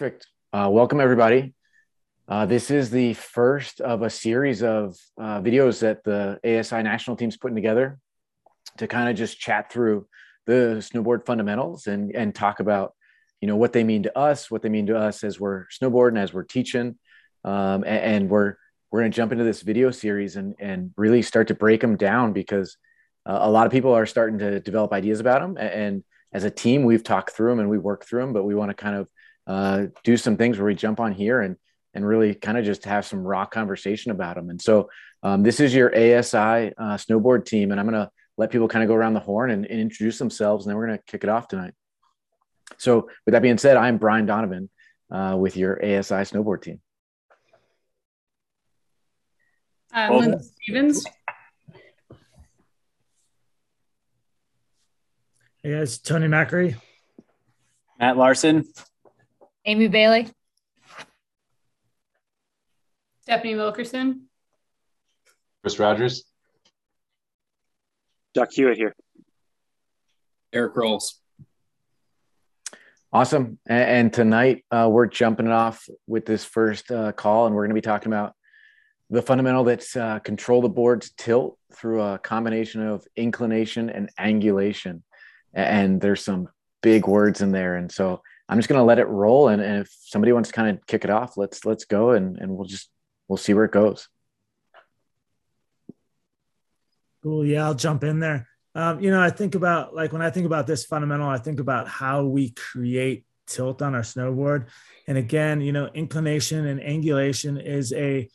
Perfect. Uh, welcome, everybody. Uh, this is the first of a series of uh, videos that the ASI national team's putting together to kind of just chat through the snowboard fundamentals and, and talk about, you know, what they mean to us, what they mean to us as we're snowboarding, as we're teaching. Um, and, and, we're, we're going to jump into this video series and, and really start to break them down because uh, a lot of people are starting to develop ideas about them. And as a team, we've talked through them and we work through them, but we want to kind of uh, do some things where we jump on here and and really kind of just have some raw conversation about them. And so um, this is your ASI uh, snowboard team, and I'm going to let people kind of go around the horn and, and introduce themselves, and then we're going to kick it off tonight. So with that being said, I'm Brian Donovan uh, with your ASI snowboard team. I'm Lyndsey Stevens. Hey guys, Tony Macri. Matt Larson. Amy Bailey. Stephanie Wilkerson. Chris Rogers. Chuck Hewitt here. Eric Rolls. Awesome. And, and tonight uh, we're jumping it off with this first uh, call, and we're going to be talking about the fundamental that's uh, control the board's tilt through a combination of inclination and angulation. And there's some big words in there. And so I'm just going to let it roll. And, and, if somebody wants to kind of kick it off, let's let's go and and we'll just we'll see where it goes. Cool. Yeah, I'll jump in there. Um, you know, I think about like when I think about this fundamental, I think about how we create tilt on our snowboard. And again, you know, inclination and angulation is a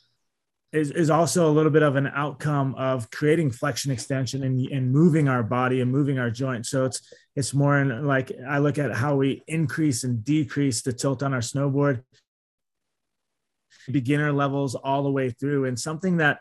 is, is also a little bit of an outcome of creating flexion extension and, and moving our body and moving our joints. So it's it's more in like I look at how we increase and decrease the tilt on our snowboard, beginner levels all the way through. And something that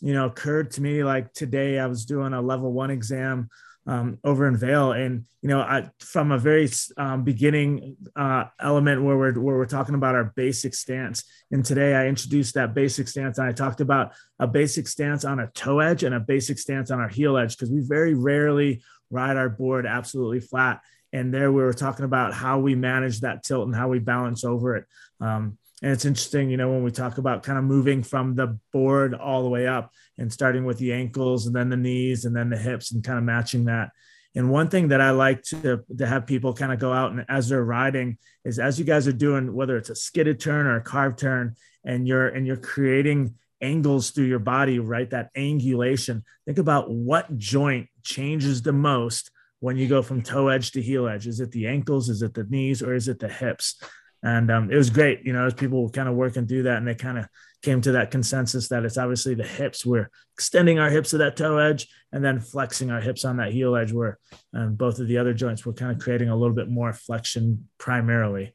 you know occurred to me like today, I was doing a level one exam um, over in Vail. And you know, I, from a very um, beginning uh, element where we're where we're talking about our basic stance. And today I introduced that basic stance, and I talked about a basic stance on a toe edge and a basic stance on our heel edge because we very rarely ride our board absolutely flat. And there we were talking about how we manage that tilt and how we balance over it. Um, and it's interesting, you know, when we talk about kind of moving from the board all the way up and starting with the ankles and then the knees and then the hips and kind of matching that. And one thing that I like to, to have people kind of go out and as they're riding is as you guys are doing, whether it's a skidded turn or a carved turn, and you're and you're creating angles through your body, right? That angulation. Think about what joint changes the most when you go from toe edge to heel edge. Is it the ankles? Is it the knees? Or is it the hips? And um, it was great you know as people were kind of working through that and they kind of came to that consensus that it's obviously the hips we're extending our hips to that toe edge and then flexing our hips on that heel edge where um, both of the other joints were kind of creating a little bit more flexion primarily.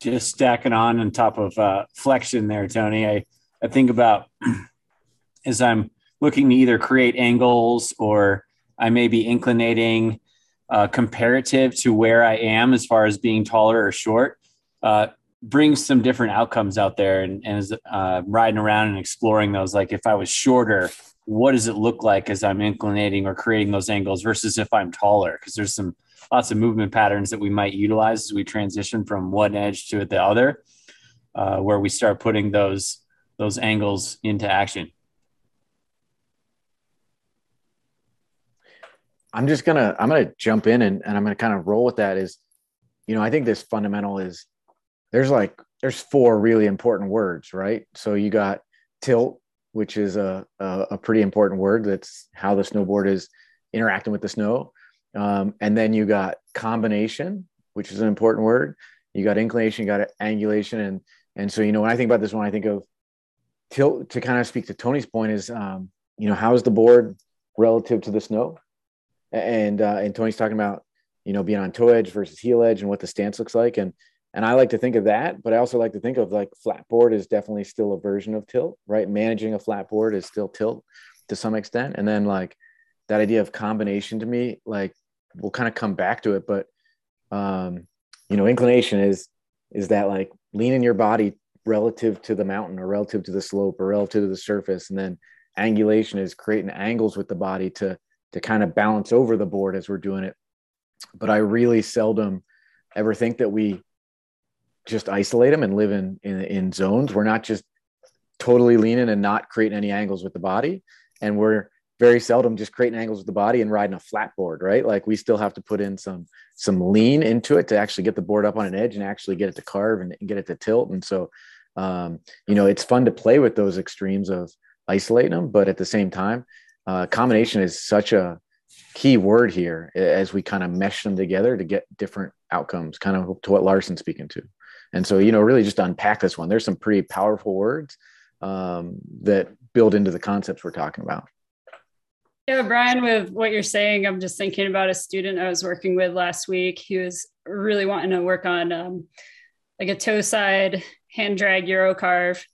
Just stacking on on top of uh, flexion there tony. I i think about as i'm looking to either create angles or i may be inclinating uh, comparative to where I am as far as being taller or short uh, brings some different outcomes out there and, and is uh, riding around and exploring those. Like if I was shorter, what does it look like as I'm inclinating or creating those angles versus if I'm taller? Because there's some lots of movement patterns that we might utilize as we transition from one edge to the other, uh, where we start putting those those angles into action. I'm just gonna I'm gonna jump in and, and I'm gonna kind of roll with that is, you know, I think this fundamental is there's like there's four really important words, right? So you got tilt, which is a, a, a pretty important word. That's how the snowboard is interacting with the snow. Um, and then you got combination, which is an important word. You got inclination, you got angulation, and and so you know when I think about this one, I think of tilt to kind of speak to Tony's point is um, you know how is the board relative to the snow and uh, and Tony's talking about you know being on toe edge versus heel edge and what the stance looks like. And and I like to think of that, but I also like to think of like flat board is definitely still a version of tilt, right? Managing a flat board is still tilt to some extent, and then like that idea of combination to me, like we'll kind of come back to it, but um, you know, inclination is is that like leaning your body relative to the mountain or relative to the slope or relative to the surface, and then angulation is creating angles with the body to to kind of balance over the board as we're doing it. But I really seldom ever think that we just isolate them and live in, in, in zones. We're not just totally leaning and not creating any angles with the body. And we're very seldom just creating angles with the body and riding a flat board, right? Like we still have to put in some some lean into it to actually get the board up on an edge and actually get it to carve and, and get it to tilt. And so, um, you know, it's fun to play with those extremes of isolating them, but at the same time, uh, combination is such a key word here as we kind of mesh them together to get different outcomes, kind of to what Larson's speaking to. And so, you know, really just unpack this one. There's some pretty powerful words um, that build into the concepts we're talking about. Yeah, Brian, with what you're saying, I'm just thinking about a student I was working with last week. He was really wanting to work on um, like a toe side hand drag Euro carve.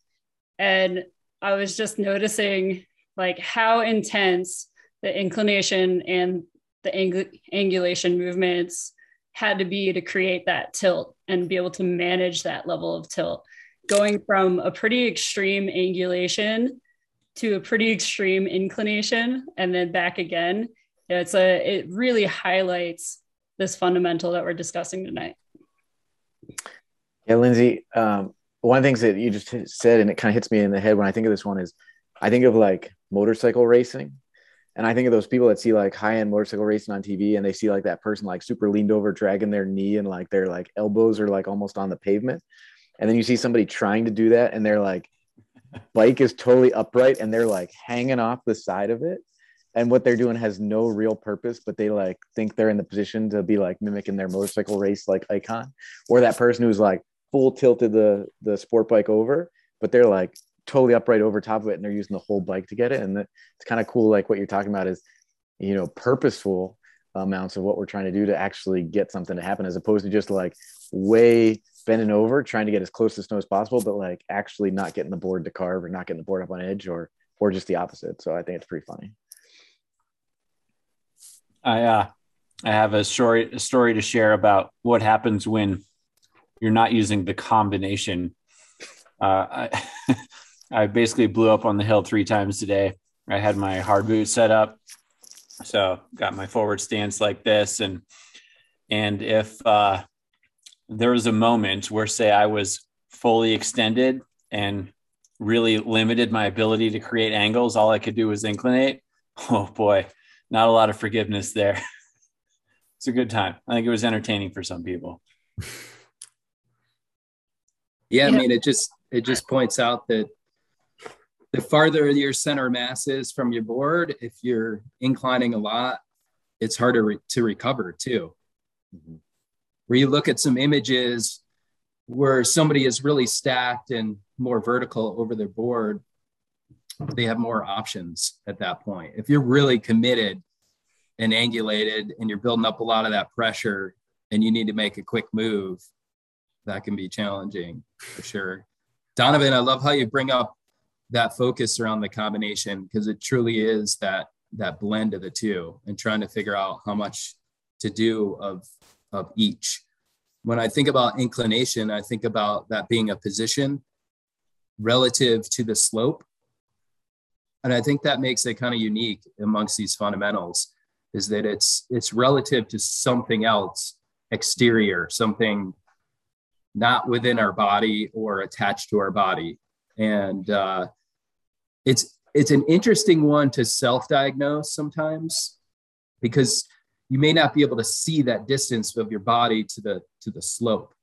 And I was just noticing like how intense the inclination and the ang- angulation movements had to be to create that tilt and be able to manage that level of tilt. Going from a pretty extreme angulation to a pretty extreme inclination and then back again. It's a it really highlights this fundamental that we're discussing tonight. Yeah, Lyndsey, um, one of the things that you just said, and it kind of hits me in the head when I think of this one is I think of like motorcycle racing. And I think of those people that see like high end motorcycle racing on TV and they see like that person like super leaned over, dragging their knee and like their like elbows are like almost on the pavement. And then you see somebody trying to do that and they're like bike is totally upright and they're like hanging off the side of it and what they're doing has no real purpose but they like think they're in the position to be like mimicking their motorcycle race like icon or that person who's like full tilted the the sport bike over but they're like totally upright over top of it and they're using the whole bike to get it. And it's kind of cool like what you're talking about is you know purposeful amounts of what we're trying to do to actually get something to happen as opposed to just like way bending over trying to get as close to snow as possible but like actually not getting the board to carve or not getting the board up on edge or or just the opposite. So i think it's pretty funny. I uh i have a story a story to share about what happens when you're not using the combination. Uh i i basically blew up on the hill three times today i had my hard boot set up so got my forward stance like this and and if uh there was a moment where, say, I was fully extended and really limited my ability to create angles. All I could do was inclinate. Oh boy, not a lot of forgiveness there. it's a good time. I think it was entertaining for some people. Yeah, I mean, it just it just points out that the farther your center mass is from your board, if you're inclining a lot, it's harder re- to recover too. Mm-hmm where you look at some images where somebody is really stacked and more vertical over their board, they have more options at that point. If you're really committed and angulated and you're building up a lot of that pressure and you need to make a quick move, that can be challenging for sure. Donovan, I love how you bring up that focus around the combination because it truly is that that blend of the two and trying to figure out how much to do of of each. When I think about inclination, I think about that being a position relative to the slope. And I think that makes it kind of unique amongst these fundamentals is that it's it's relative to something else exterior, something not within our body or attached to our body. And uh, it's it's an interesting one to self-diagnose sometimes because you may not be able to see that distance of your body to the to the slope.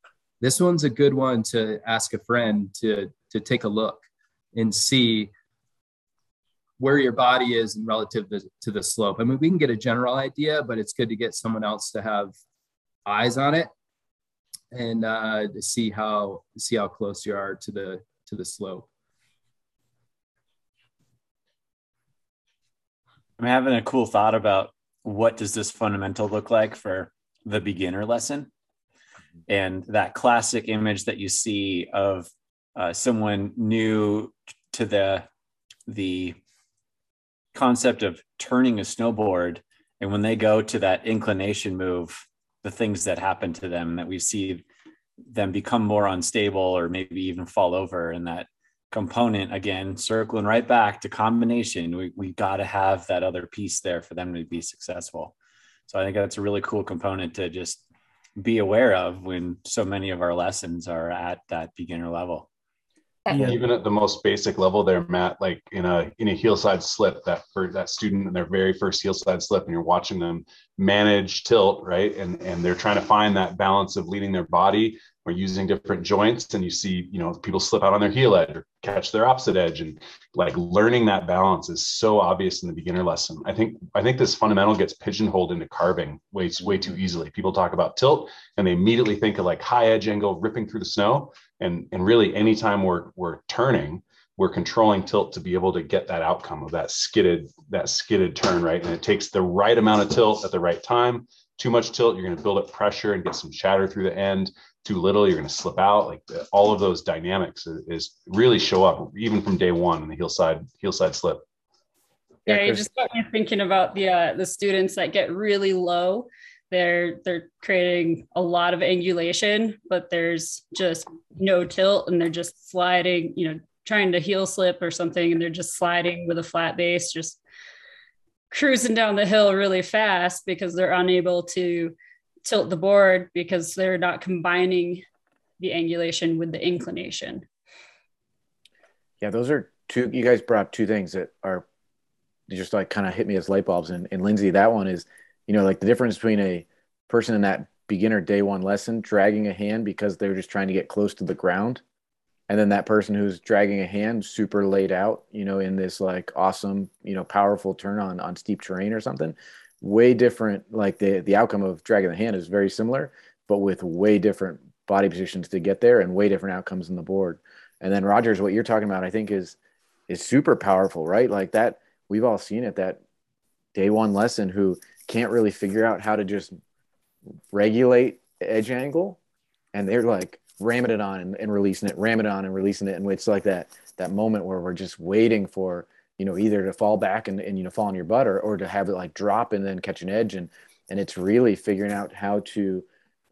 This one's a good one to ask a friend to to take a look and see where your body is in relative to, to the slope. I mean we can get a general idea but it's good to get someone else to have eyes on it and uh, to see how see how close you are to the to the slope i'm having a cool thought about what does this fundamental look like for the beginner lesson? And that classic image that you see of uh, someone new to the the concept of turning a snowboard, and when they go to that inclination move, the things that happen to them that we see them become more unstable or maybe even fall over, and that component again circling right back to combination we, we got to have that other piece there for them to be successful so i think that's a really cool component to just be aware of when so many of our lessons are at that beginner level. Yeah. Even at the most basic level there, Matt, like in a in a heel side slip, that for that student in their very first heel side slip, and you're watching them manage tilt, right? And and they're trying to find that balance of leading their body or using different joints and you see you know people slip out on their heel edge or catch their opposite edge and like learning that balance is so obvious in the beginner lesson. I think i think this fundamental gets pigeonholed into carving way way too easily. People talk about tilt and they immediately think of like high edge angle ripping through the snow and and really anytime we're we're turning we're controlling tilt to be able to get that outcome of that skidded that skidded turn right? And it takes the right amount of tilt at the right time too much tilt you're going to build up pressure and get some chatter through the end too little, you're going to slip out. Like all of those dynamics is, is, really show up even from day one in the heel side heel side slip. Yeah, you just got me thinking about the uh, the students that get really low. They're they're creating a lot of angulation, but there's just no tilt, and they're just sliding. You know, trying to heel slip or something, and they're just sliding with a flat base, just cruising down the hill really fast because they're unable to tilt the board because they're not combining the angulation with the inclination. Yeah, those are two. You guys brought two things that are just like kind of hit me as light bulbs. And, and Lyndsey, that one is, you know, like the difference between a person in that beginner day one lesson dragging a hand because they're just trying to get close to the ground. And then that person who's dragging a hand super laid out, you know, in this like awesome, you know, powerful turn on on steep terrain or something way different like the the outcome of dragging the hand is very similar but with way different body positions to get there and way different outcomes in the board. And then rogers what you're talking about i think is is super powerful right? Like that we've all seen it that day one lesson who can't really figure out how to just regulate edge angle and they're like ramming it on and, and releasing it ramming it on and releasing it. And it's like that that moment where we're just waiting for you know either to fall back and, and you know fall on your butt or, or to have it like drop and then catch an edge. And and it's really figuring out how to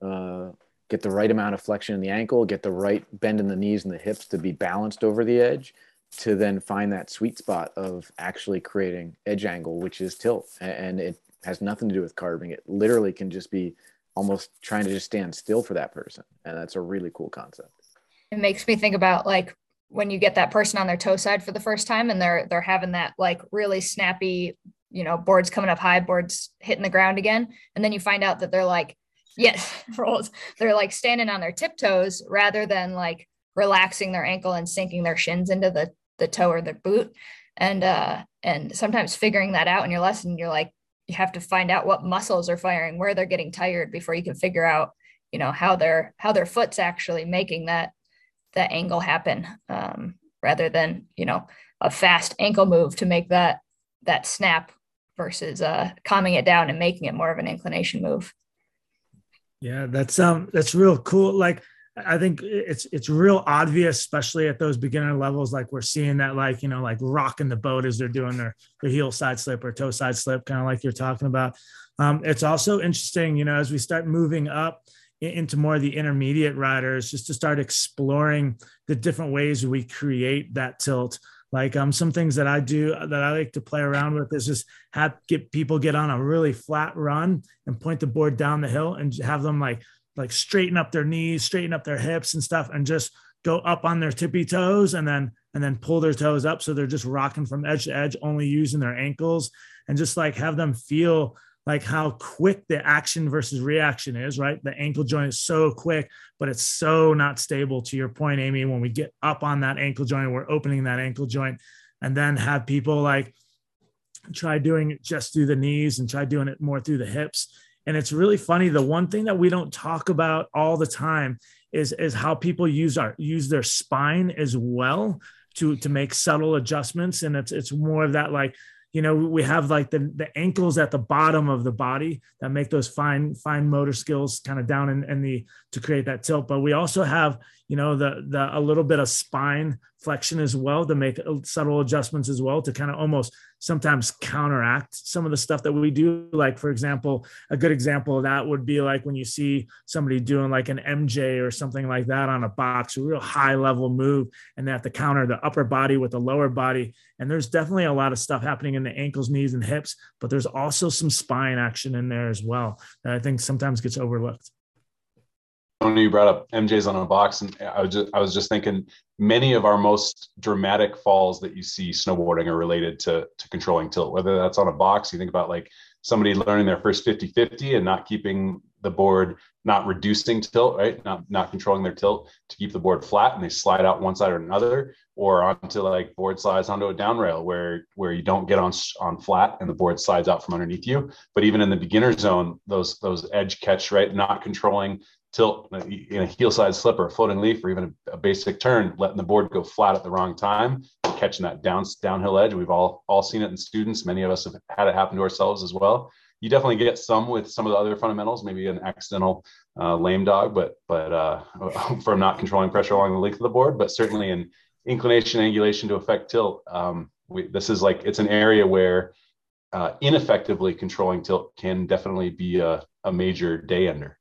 uh, get the right amount of flexion in the ankle get the right bend in the knees and the hips to be balanced over the edge to then find that sweet spot of actually creating edge angle which is tilt. And it has nothing to do with carving. It literally can just be almost trying to just stand still for that person. And that's a really cool concept. It makes me think about like when you get that person on their toe side for the first time and they're they're having that like really snappy you know boards coming up high boards hitting the ground again and then you find out that they're like yes rolls. They're like standing on their tiptoes rather than like relaxing their ankle and sinking their shins into the the toe or the boot. And uh and sometimes figuring that out in your lesson you're like you have to find out what muscles are firing where they're getting tired before you can figure out you know how their how their foot's actually making that that angle happen um, rather than you know a fast ankle move to make that that snap versus uh, calming it down and making it more of an inclination move. Yeah, that's um that's real cool. Like I think it's it's real obvious, especially at those beginner levels. Like we're seeing that, like you know, like rocking the boat as they're doing their their heel side slip or toe side slip, kind of like you're talking about. Um, it's also interesting, you know, as we start moving up into more of the intermediate riders just to start exploring the different ways we create that tilt. Like um some things that i do that i like to play around with is just have get people get on a really flat run and point the board down the hill and have them like like straighten up their knees straighten up their hips and stuff and just go up on their tippy toes and then and then pull their toes up. So they're just rocking from edge to edge only using their ankles and just like have them feel like how quick the action versus reaction is, right? The ankle joint is so quick, but it's so not stable. To your point, Amy, when we get up on that ankle joint, we're opening that ankle joint, and then have people like try doing it just through the knees and try doing it more through the hips. And it's really funny. The one thing that we don't talk about all the time is is how people use our use their spine as well to to make subtle adjustments. And it's it's more of that like you know we have like the, the ankles at the bottom of the body that make those fine fine motor skills kind of down in, in the to create that tilt. But we also have you know the the a little bit of spine flexion as well to make uh, subtle adjustments as well to kind of almost sometimes counteract some of the stuff that we do. Like for example a good example of that would be like when you see somebody doing like an mj or something like that on a box a real high level move and they have to counter the upper body with the lower body. And there's definitely a lot of stuff happening in the ankles knees and hips but there's also some spine action in there as well that i think sometimes gets overlooked Tony, you brought up MJ's on a box, and I was just I was just thinking many of our most dramatic falls that you see snowboarding are related to to controlling tilt. Whether that's on a box, you think about like somebody learning their first 50-50 and not keeping the board not reducing tilt, right? Not not controlling their tilt to keep the board flat, and they slide out one side or another, or onto like board slides onto a down rail where where you don't get on on flat and the board slides out from underneath you. But even in the beginner zone, those those edge catch, right? Not controlling tilt in a heel side slip or a floating leaf or even a, a, basic turn, letting the board go flat at the wrong time, catching that down downhill edge. We've all all seen it in students. Many of us have had it happen to ourselves as well you definitely get some with some of the other fundamentals, maybe an accidental uh, lame dog, but but uh, from not controlling pressure along the length of the board, but certainly in inclination, angulation to affect tilt. Um, we, this is like it's an area where uh, ineffectively controlling tilt can definitely be a, a major day ender.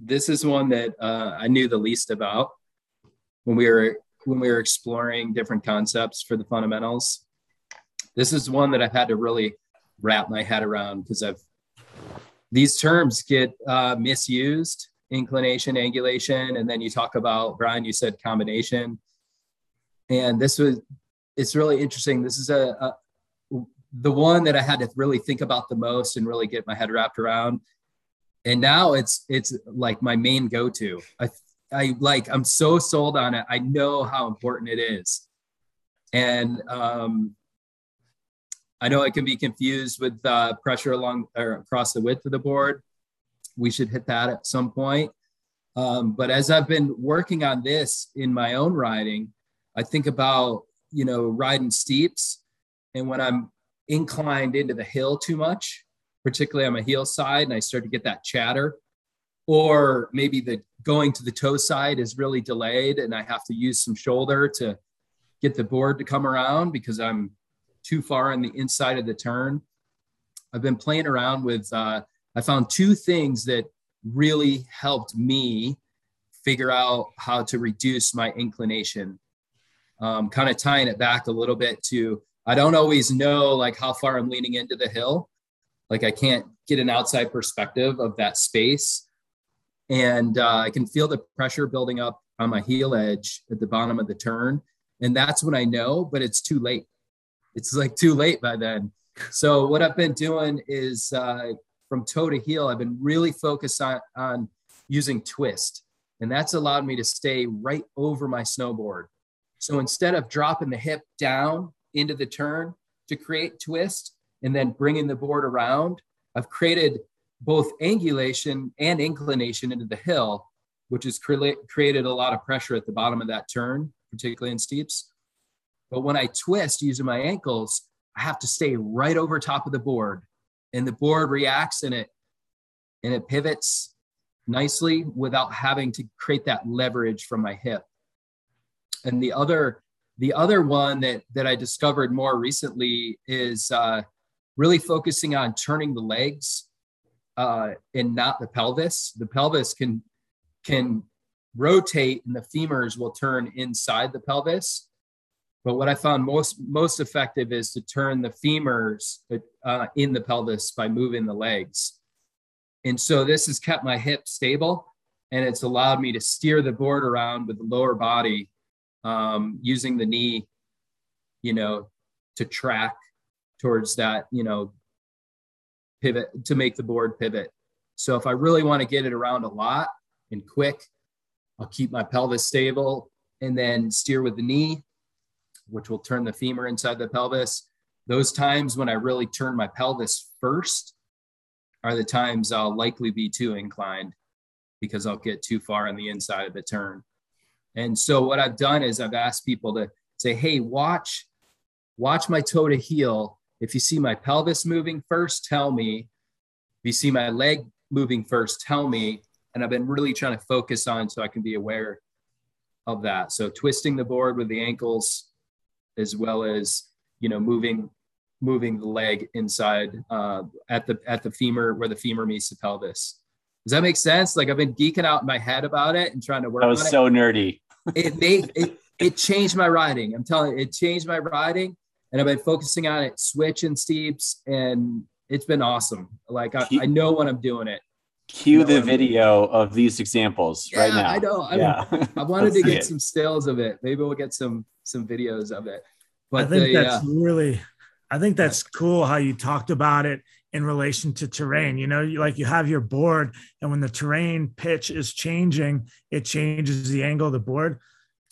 This is one that uh, I knew the least about when we were when we were exploring different concepts for the fundamentals. This is one that I've had to really wrap my head around because I've these terms get uh, misused inclination angulation and then you talk about brian you said combination. And this was it's really interesting. This is a, a the one that i had to really think about the most and really get my head wrapped around and now it's it's like my main go-to i i like i'm so sold on it i know how important it is and um I know it can be confused with uh, pressure along or across the width of the board. We should hit that at some point. Um, but as I've been working on this in my own riding, I think about, you know, riding steeps. And when I'm inclined into the hill too much, particularly on my heel side, and I start to get that chatter, or maybe the going to the toe side is really delayed and I have to use some shoulder to get the board to come around because I'm too far on the inside of the turn. I've been playing around with, uh, I found two things that really helped me figure out how to reduce my inclination. Um, kind of tying it back a little bit to, I don't always know like how far I'm leaning into the hill. Like I can't get an outside perspective of that space. And uh, I can feel the pressure building up on my heel edge at the bottom of the turn. And that's when I know, but it's too late it's like too late by then. So what I've been doing is uh, from toe to heel, I've been really focused on, on using twist. And that's allowed me to stay right over my snowboard. So instead of dropping the hip down into the turn to create twist and then bringing the board around, I've created both angulation and inclination into the hill, which has cre- created a lot of pressure at the bottom of that turn, particularly in steeps. But when I twist using my ankles, I have to stay right over top of the board and the board reacts and it and it pivots nicely without having to create that leverage from my hip. And the other the other one that that I discovered more recently is uh, really focusing on turning the legs uh, and not the pelvis. The pelvis can can rotate and the femurs will turn inside the pelvis but what I found most most effective is to turn the femurs uh, in the pelvis by moving the legs. And so this has kept my hip stable and it's allowed me to steer the board around with the lower body um, using the knee, you know, to track towards that, you know, pivot to make the board pivot. So if I really want to get it around a lot and quick, I'll keep my pelvis stable and then steer with the knee which will turn the femur inside the pelvis. Those times when I really turn my pelvis first are the times I'll likely be too inclined because I'll get too far on the inside of the turn. And so what I've done is I've asked people to say, "Hey, watch watch my toe to heel. If you see my pelvis moving first, tell me. If you see my leg moving first, tell me." And I've been really trying to focus on so I can be aware of that. So twisting the board with the ankles, as well as you know moving moving the leg inside uh, at the at the femur where the femur meets the pelvis. Does that make sense? Like I've been geeking out in my head about it and trying to work. That was so it. nerdy. it made it it changed my riding. I'm telling you, it changed my riding, and I've been focusing on it, switch and steeps, and it's been awesome. Like I, I know when I'm doing it. Cue the video of these examples yeah, right now. I know. I, Yeah. I wanted to get it. some stills of it. Maybe we'll get some some videos of it. But I think the, that's uh, really, I think that's cool how you talked about it in relation to terrain. You know, you, like you have your board, and when the terrain pitch is changing, it changes the angle of the board.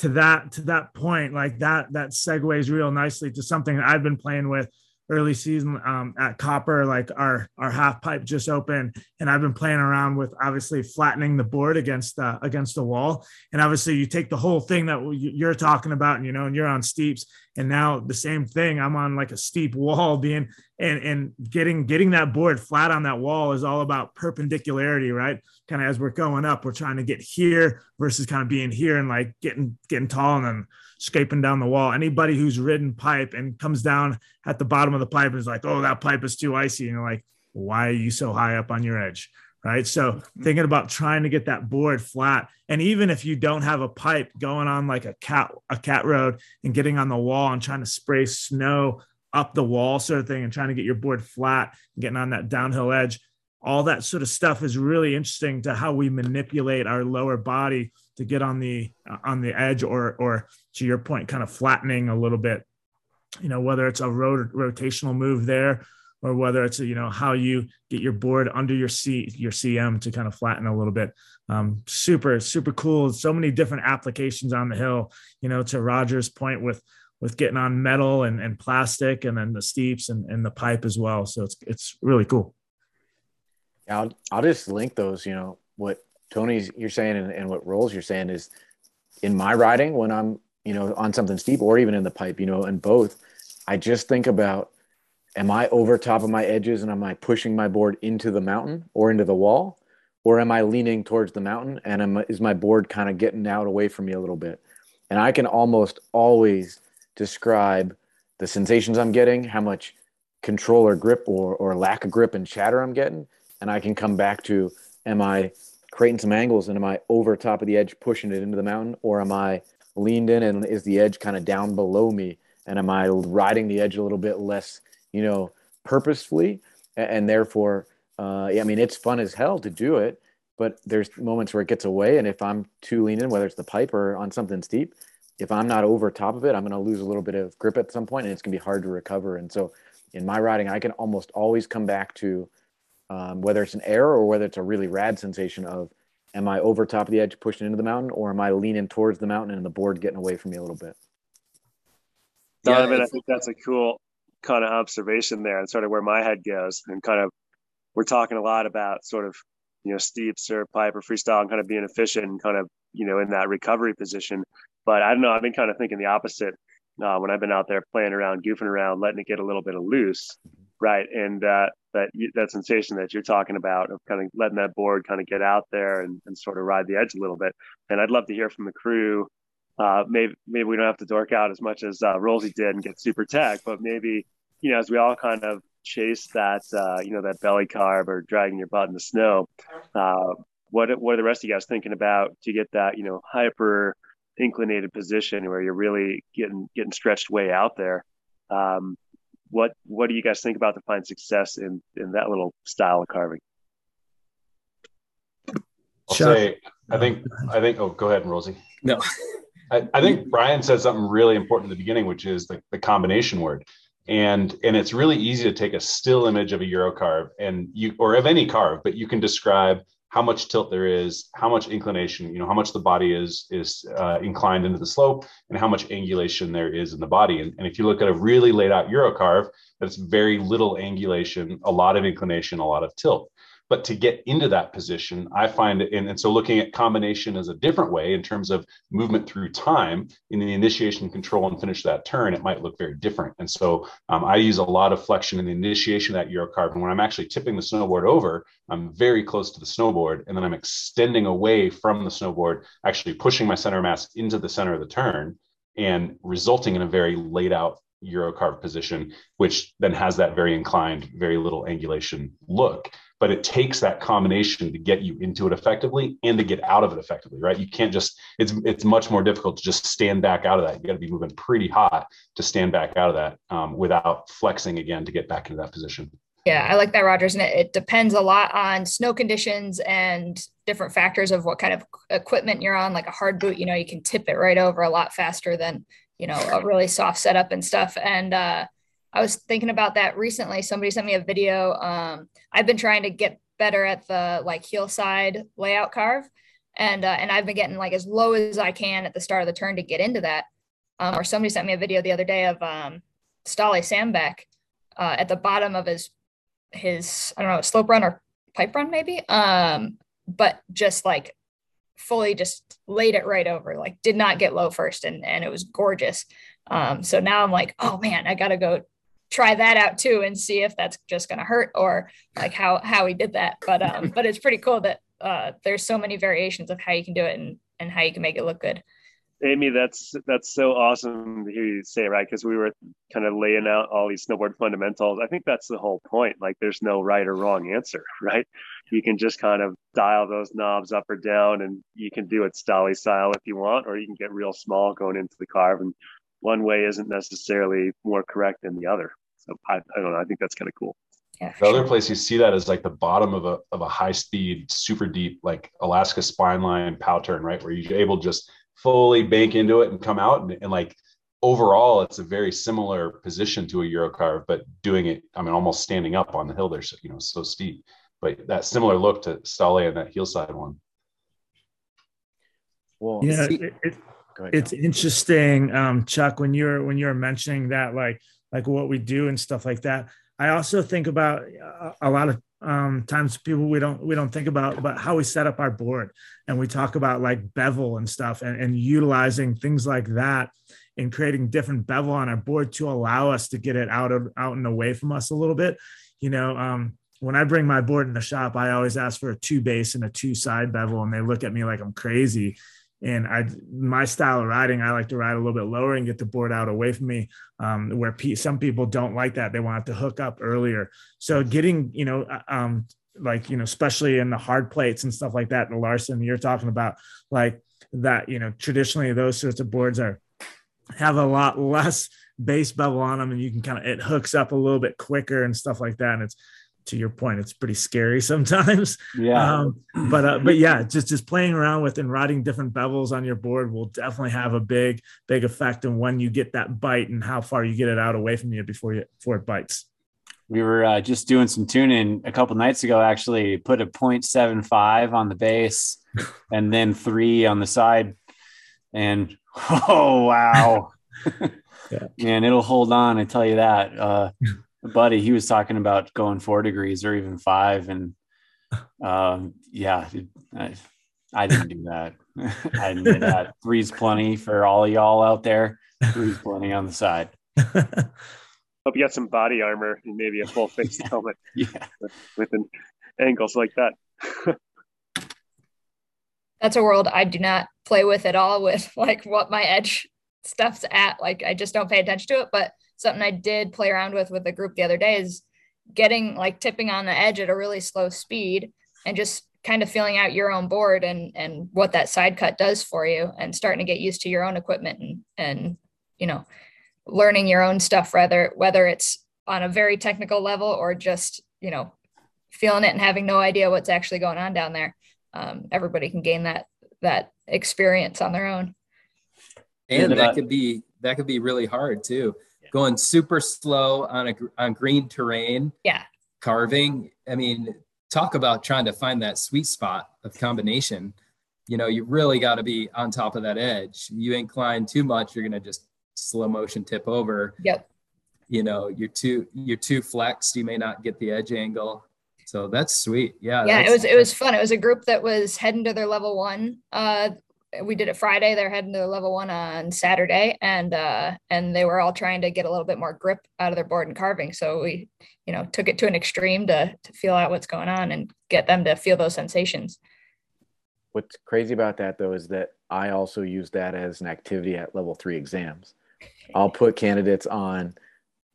To that to that point, like that that segues real nicely to something that I've been playing with early season um, at Copper. Like our our half pipe just opened, and I've been playing around with obviously flattening the board against the against the wall. And obviously, you take the whole thing that you- you're talking about, and you know, and you're on steeps, and now the same thing. I'm on like a steep wall, being and and getting getting that board flat on that wall is all about perpendicularity, right? Kind of as we're going up, we're trying to get here versus kind of being here and like getting getting tall and then scraping down the wall. Anybody who's ridden pipe and comes down at the bottom of the pipe is like, oh, that pipe is too icy, and you're like, why are you so high up on your edge? Right. So mm-hmm. thinking about trying to get that board flat. And even if you don't have a pipe going on like a cat, a cat road and getting on the wall and trying to spray snow up the wall sort of thing and trying to get your board flat, and getting on that downhill edge, all that sort of stuff is really interesting to how we manipulate our lower body to get on the on the edge or or to your point, kind of flattening a little bit. You know, whether it's a rotational move there or whether it's you know how you get your board under your seat your CM to kind of flatten a little bit. Um, super super cool. So many different applications on the hill. You know, to Roger's point with with getting on metal and, and plastic and then the steeps and, and the pipe as well. So it's it's really cool. I'll I'll just link those. You know what Tony's you're saying and, and what rolls you're saying is in my riding when I'm you know on something steep or even in the pipe. You know, and both. I just think about am I over top of my edges and am I pushing my board into the mountain or into the wall, or am I leaning towards the mountain and am, is my board kind of getting out away from me a little bit? And I can almost always describe the sensations I'm getting, how much control or grip or, or lack of grip and chatter I'm getting. And I can come back to, am I creating some angles and am I over top of the edge pushing it into the mountain or am I leaned in and is the edge kind of down below me? And am I riding the edge a little bit less, you know, purposefully? And, and therefore, uh, yeah, I mean, it's fun as hell to do it, but there's moments where it gets away. And if I'm too lean in, whether it's the pipe or on something steep, if I'm not over top of it, I'm going to lose a little bit of grip at some point and it's going to be hard to recover. And so in my riding, I can almost always come back to um, whether it's an error or whether it's a really rad sensation of, am I over top of the edge pushing into the mountain or am I leaning towards the mountain and the board getting away from me a little bit? Yeah, Donovan, I think that's a cool kind of observation there and sort of where my head goes. And kind of, we're talking a lot about sort of, you know, steeps or pipe or freestyle and kind of being efficient and kind of, you know, in that recovery position. But I don't know, I've been kind of thinking the opposite uh, when I've been out there playing around, goofing around, letting it get a little bit of loose. Right. And uh, that, that sensation that you're talking about of kind of letting that board kind of get out there and, and sort of ride the edge a little bit. And I'd love to hear from the crew uh, maybe maybe we don't have to dork out as much as uh, did and get super tech, but maybe you know as we all kind of chase that uh, you know that belly carve or dragging your butt in the snow, uh, what what are the rest of you guys thinking about to get that you know hyper inclinated position where you're really getting getting stretched way out there? Um, what what do you guys think about to find success in in that little style of carving? I'll Chuck. say, I think, I think, oh, go ahead, Rosie. No. I, I think Brian said something really important at the beginning, which is the, the combination word. And and it's really easy to take a still image of a Euro carve and you or of any carve, but you can describe how much tilt there is, how much inclination, you know, how much the body is is uh, inclined into the slope, and how much angulation there is in the body. And, and if you look at a really laid out Euro carve, that's very little angulation, a lot of inclination, a lot of tilt. But to get into that position, I find and, and so looking at combination as a different way in terms of movement through time in the initiation, control, and finish that turn, it might look very different. And so um, I use a lot of flexion in the initiation of that Euro carve. And when I'm actually tipping the snowboard over, I'm very close to the snowboard, and then I'm extending away from the snowboard, actually pushing my center mass into the center of the turn and resulting in a very laid out Euro carve position, which then has that very inclined, very little angulation look. But it takes that combination to get you into it effectively and to get out of it effectively, right? You can't just, it's it's much more difficult to just stand back out of that. You got to be moving pretty hot to stand back out of that um, without flexing again to get back into that position. Yeah, I like that, Rogers. And it, it, depends a lot on snow conditions and different factors of what kind of equipment you're on. Like a hard boot, you know, you can tip it right over a lot faster than, you know, a really soft setup and stuff. And uh, I was thinking about that recently. Somebody sent me a video. Um, I've been trying to get better at the like heel side layout carve. And, uh, and I've been getting like as low as I can at the start of the turn to get into that. Um, or somebody sent me a video the other day of um, Ståle Sandbech uh, at the bottom of his his I don't know slope run or pipe run maybe, um, but just like fully just laid it right over, like did not get low first, and and it was gorgeous. Um, so now I'm like, oh man, I gotta go try that out too and see if that's just gonna hurt or like how how he did that. But um, but it's pretty cool that uh, there's so many variations of how you can do it and and how you can make it look good. Amy, that's that's so awesome to hear you say, right? Because we were kind of laying out all these snowboard fundamentals. I think that's the whole point. Like, there's no right or wrong answer, right? You can just kind of dial those knobs up or down, and you can do it Ståle style if you want, or you can get real small going into the carve. And one way isn't necessarily more correct than the other. So I, I don't know. I think that's kind of cool. Yeah, the sure. other place you see that is like the bottom of a of a high speed, super deep, like Alaska spine line pow turn, right? Where you're able to just fully bank into it and come out and, and like overall it's a very similar position to a Eurocarve, but doing it, I mean, almost standing up on the hill there, so, you know, so steep, but that similar look to Ståle and that heel side one. Well, yeah, it, it, it's interesting, um, Chuck, when you're, when you're mentioning that, like, like what we do and stuff like that. I also think about a, a lot of um, times people we don't we don't think about about how we set up our board. And we talk about like bevel and stuff and, and utilizing things like that and creating different bevel on our board to allow us to get it out of out and away from us a little bit. You know um, when i bring my board in the shop i always ask for a two base and a two side bevel and they look at me like i'm crazy and I, my style of riding, I like to ride a little bit lower and get the board out away from me. Um, where pe- some people don't like that; they want to hook up earlier. So getting, you know, uh, um, like you know, especially in the hard plates and stuff like that. The Larson you're talking about, like that, you know, traditionally those sorts of boards are have a lot less base bevel on them, and you can kind of it hooks up a little bit quicker and stuff like that. And it's to your point, it's pretty scary sometimes. Yeah. Um, but uh, but yeah, just just playing around with and riding different bevels on your board will definitely have a big big effect on when you get that bite and how far you get it out away from you before you before it bites. We were uh, just doing some tuning a couple nights ago. Actually, put a 0.75 on the base, and then three on the side, and oh wow, yeah. man, it'll hold on. I tell you that. Uh, buddy, he was talking about going four degrees or even five. And um, yeah, I, I didn't do that. I didn't do that. Three's plenty for all of y'all out there. Three's plenty on the side. Hope you got some body armor and maybe a full face yeah. helmet yeah. with, with an angles like that. That's a world I do not play with at all with like what my edge stuff's at. Like I just don't pay attention to it. But something I did play around with with the group the other day is getting like tipping on the edge at a really slow speed and just kind of feeling out your own board and and what that side cut does for you and starting to get used to your own equipment and and you know learning your own stuff rather whether it's on a very technical level or just you know feeling it and having no idea what's actually going on down there. Um, everybody can gain that that experience on their own. And that could be that could be really hard too going super slow on a on green terrain. Yeah. Carving. I mean, talk about trying to find that sweet spot of combination. You know, you really got to be on top of that edge. You incline too much, you're gonna just slow motion tip over. Yep. You know, you're too you're too flexed. You may not get the edge angle. So that's sweet. Yeah. Yeah, it was it was fun. It was a group that was heading to their level one uh we did it Friday. They're heading to level one on Saturday, and uh, and they were all trying to get a little bit more grip out of their board and carving. So we, you know, took it to an extreme to to feel out what's going on and get them to feel those sensations. What's crazy about that though is that I also use that as an activity at level three exams. I'll put candidates on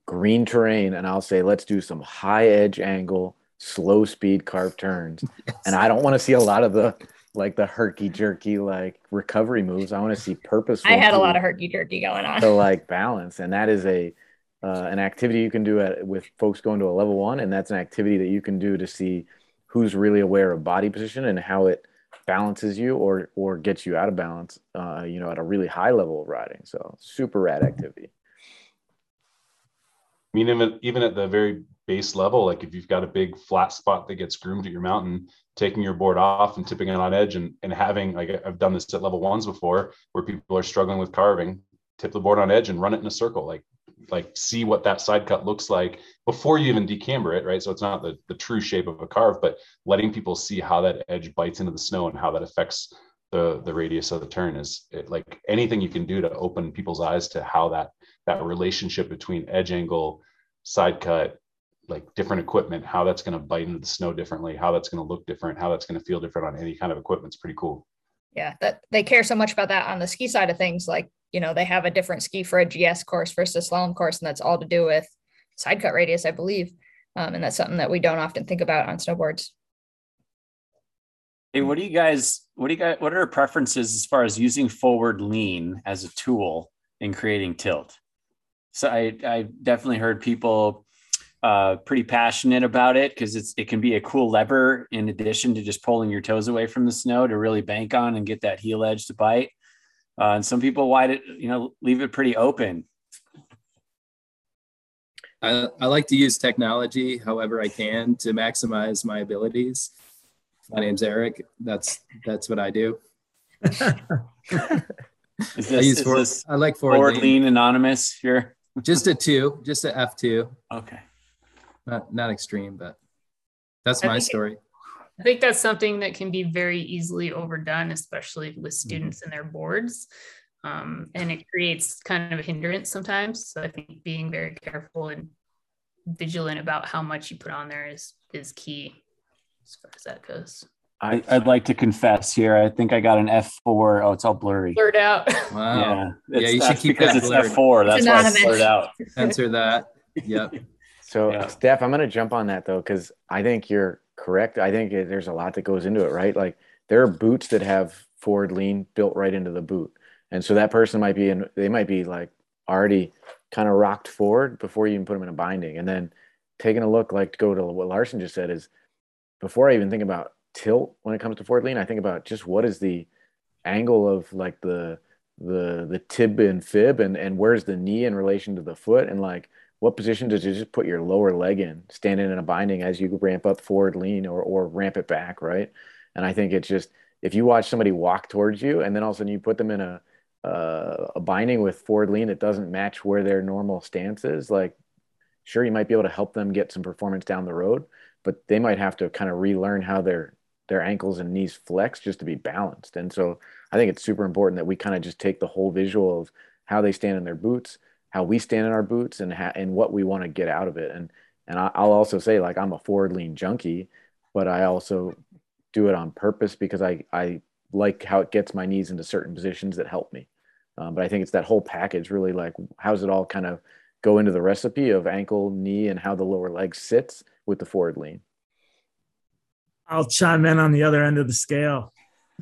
green terrain and I'll say, let's do some high edge angle, slow speed carve turns. Yes. And I don't want to see a lot of the like the herky jerky like recovery moves. I want to see purposeful. I had a lot of herky jerky going on. To like balance, and that is a uh, an activity you can do at, with folks going to a level one, and that's an activity that you can do to see who's really aware of body position and how it balances you or or gets you out of balance. Uh, you know, at a really high level of riding. So super rad activity. I mean, even even at the very base level, like if you've got a big flat spot that gets groomed at your mountain, taking your board off and tipping it on edge and, and having like I've done this at level ones before where people are struggling with carving, tip the board on edge and run it in a circle. Like like see what that side cut looks like before you even decamber it, right? So it's not the, the true shape of a carve, but letting people see how that edge bites into the snow and how that affects the the radius of the turn is it, like anything you can do to open people's eyes to how that that relationship between edge angle, side cut, like different equipment, how that's going to bite into the snow differently, how that's going to look different, how that's going to feel different on any kind of equipment. It's pretty cool. Yeah, that they care so much about that on the ski side of things. Like you know they have a different ski for a GS course versus a slalom course, and that's all to do with side cut radius, I believe. Um, and that's something that we don't often think about on snowboards. Hey, what do you guys? What do you guys? What are your preferences as far as using forward lean as a tool in creating tilt? So I I definitely heard people uh, pretty passionate about it because it's it can be a cool lever in addition to just pulling your toes away from the snow to really bank on and get that heel edge to bite. Uh, and some people wide it, you know, leave it pretty open. I, I like to use technology however I can to maximize my abilities. My name's Eric. That's that's what I do. Is this, I use is for, this I like forward, forward lean. lean anonymous here? Just a two, just a F two. Okay. Not not extreme, but that's I my think story. I think that's something that can be very easily overdone, especially with students and their boards. Um, and it creates kind of a hindrance sometimes. So I think being very careful and vigilant about how much you put on there is is key as far as that goes. I, I'd like to confess here. I think I got an F4. Oh, it's all blurry. Blurred out. Wow. Yeah. Yeah, you should keep because that it's blurred. F4. That's It's why it's blurred out. Answer that. Yep. So, Yeah. Steph, I'm going to jump on that though, because I think you're correct. I think it, there's a lot that goes into it, right? Like there are boots that have forward lean built right into the boot. And so that person might be in, they might be like already kind of rocked forward before you even put them in a binding. And then taking a look, like to go to what Larson just said, is before I even think about tilt when it comes to forward lean, I think about just what is the angle of like the, the, the tib and fib and, and where's the knee in relation to the foot and like, what position does you just put your lower leg in, standing in a binding as you ramp up forward lean or, or ramp it back, right? And I think it's just if you watch somebody walk towards you and then all of a sudden you put them in a uh, a binding with forward lean that doesn't match where their normal stance is, like sure you might be able to help them get some performance down the road, but they might have to kind of relearn how their their ankles and knees flex just to be balanced. And so I think it's super important that we kind of just take the whole visual of how they stand in their boots, how we stand in our boots and ha- and what we want to get out of it. And and I, I'll also say like I'm a forward lean junkie, but I also do it on purpose because I I like how it gets my knees into certain positions that help me. Um, but I think it's that whole package really like how's it all kind of go into the recipe of ankle, knee, and how the lower leg sits with the forward lean. I'll chime in on the other end of the scale.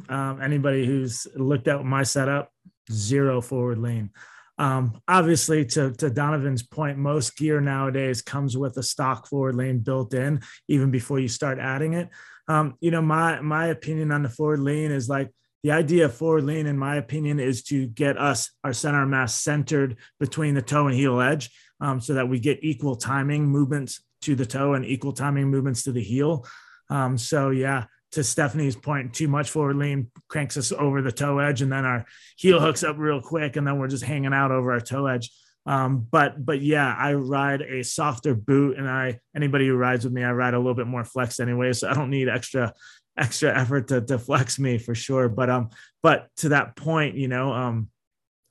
Um, anybody who's looked at my setup, zero forward lean. Um, obviously, to, to Donovan's point, most gear nowadays comes with a stock forward lean built in, even before you start adding it. Um, you know, my my opinion on the forward lean is like the idea of forward lean, in my opinion, is to get us our center mass centered between the toe and heel edge, um, so that we get equal timing movements to the toe and equal timing movements to the heel. Um, so yeah, to Stephanie's point, too much forward lean cranks us over the toe edge, and then our heel hooks up real quick, and then we're just hanging out over our toe edge. Um, but but yeah, I ride a softer boot, and I anybody who rides with me, I ride a little bit more flexed anyway, so I don't need extra extra effort to, to flex me for sure. But um, but to that point, you know, um,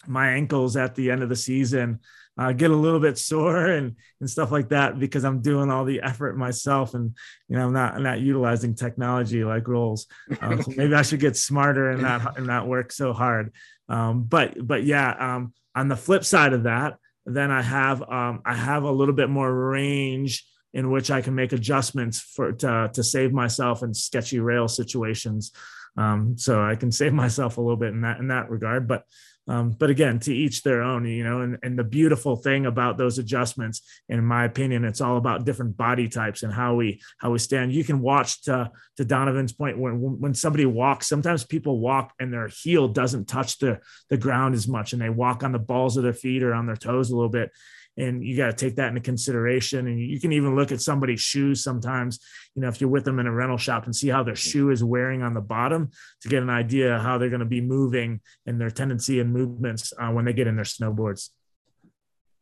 my ankles at the end of the season uh, get a little bit sore and and stuff like that because I'm doing all the effort myself and you know I'm not I'm not utilizing technology like Rolls. Um, so maybe I should get smarter and not and not work so hard. Um, but but yeah, um, on the flip side of that, then I have um, I have a little bit more range in which I can make adjustments for to, to save myself in sketchy rail situations. Um, so I can save myself a little bit in that in that regard. But um, but again, to each their own, you know, and, and the beautiful thing about those adjustments, in my opinion, it's all about different body types and how we how we stand. You can watch to to Donovan's point when when somebody walks, sometimes people walk and their heel doesn't touch the the ground as much, and they walk on the balls of their feet or on their toes a little bit and you got to take that into consideration. And you can even look at somebody's shoes sometimes you know if you're with them in a rental shop and see how their shoe is wearing on the bottom to get an idea how they're going to be moving and their tendency and movements uh, when they get in their snowboards.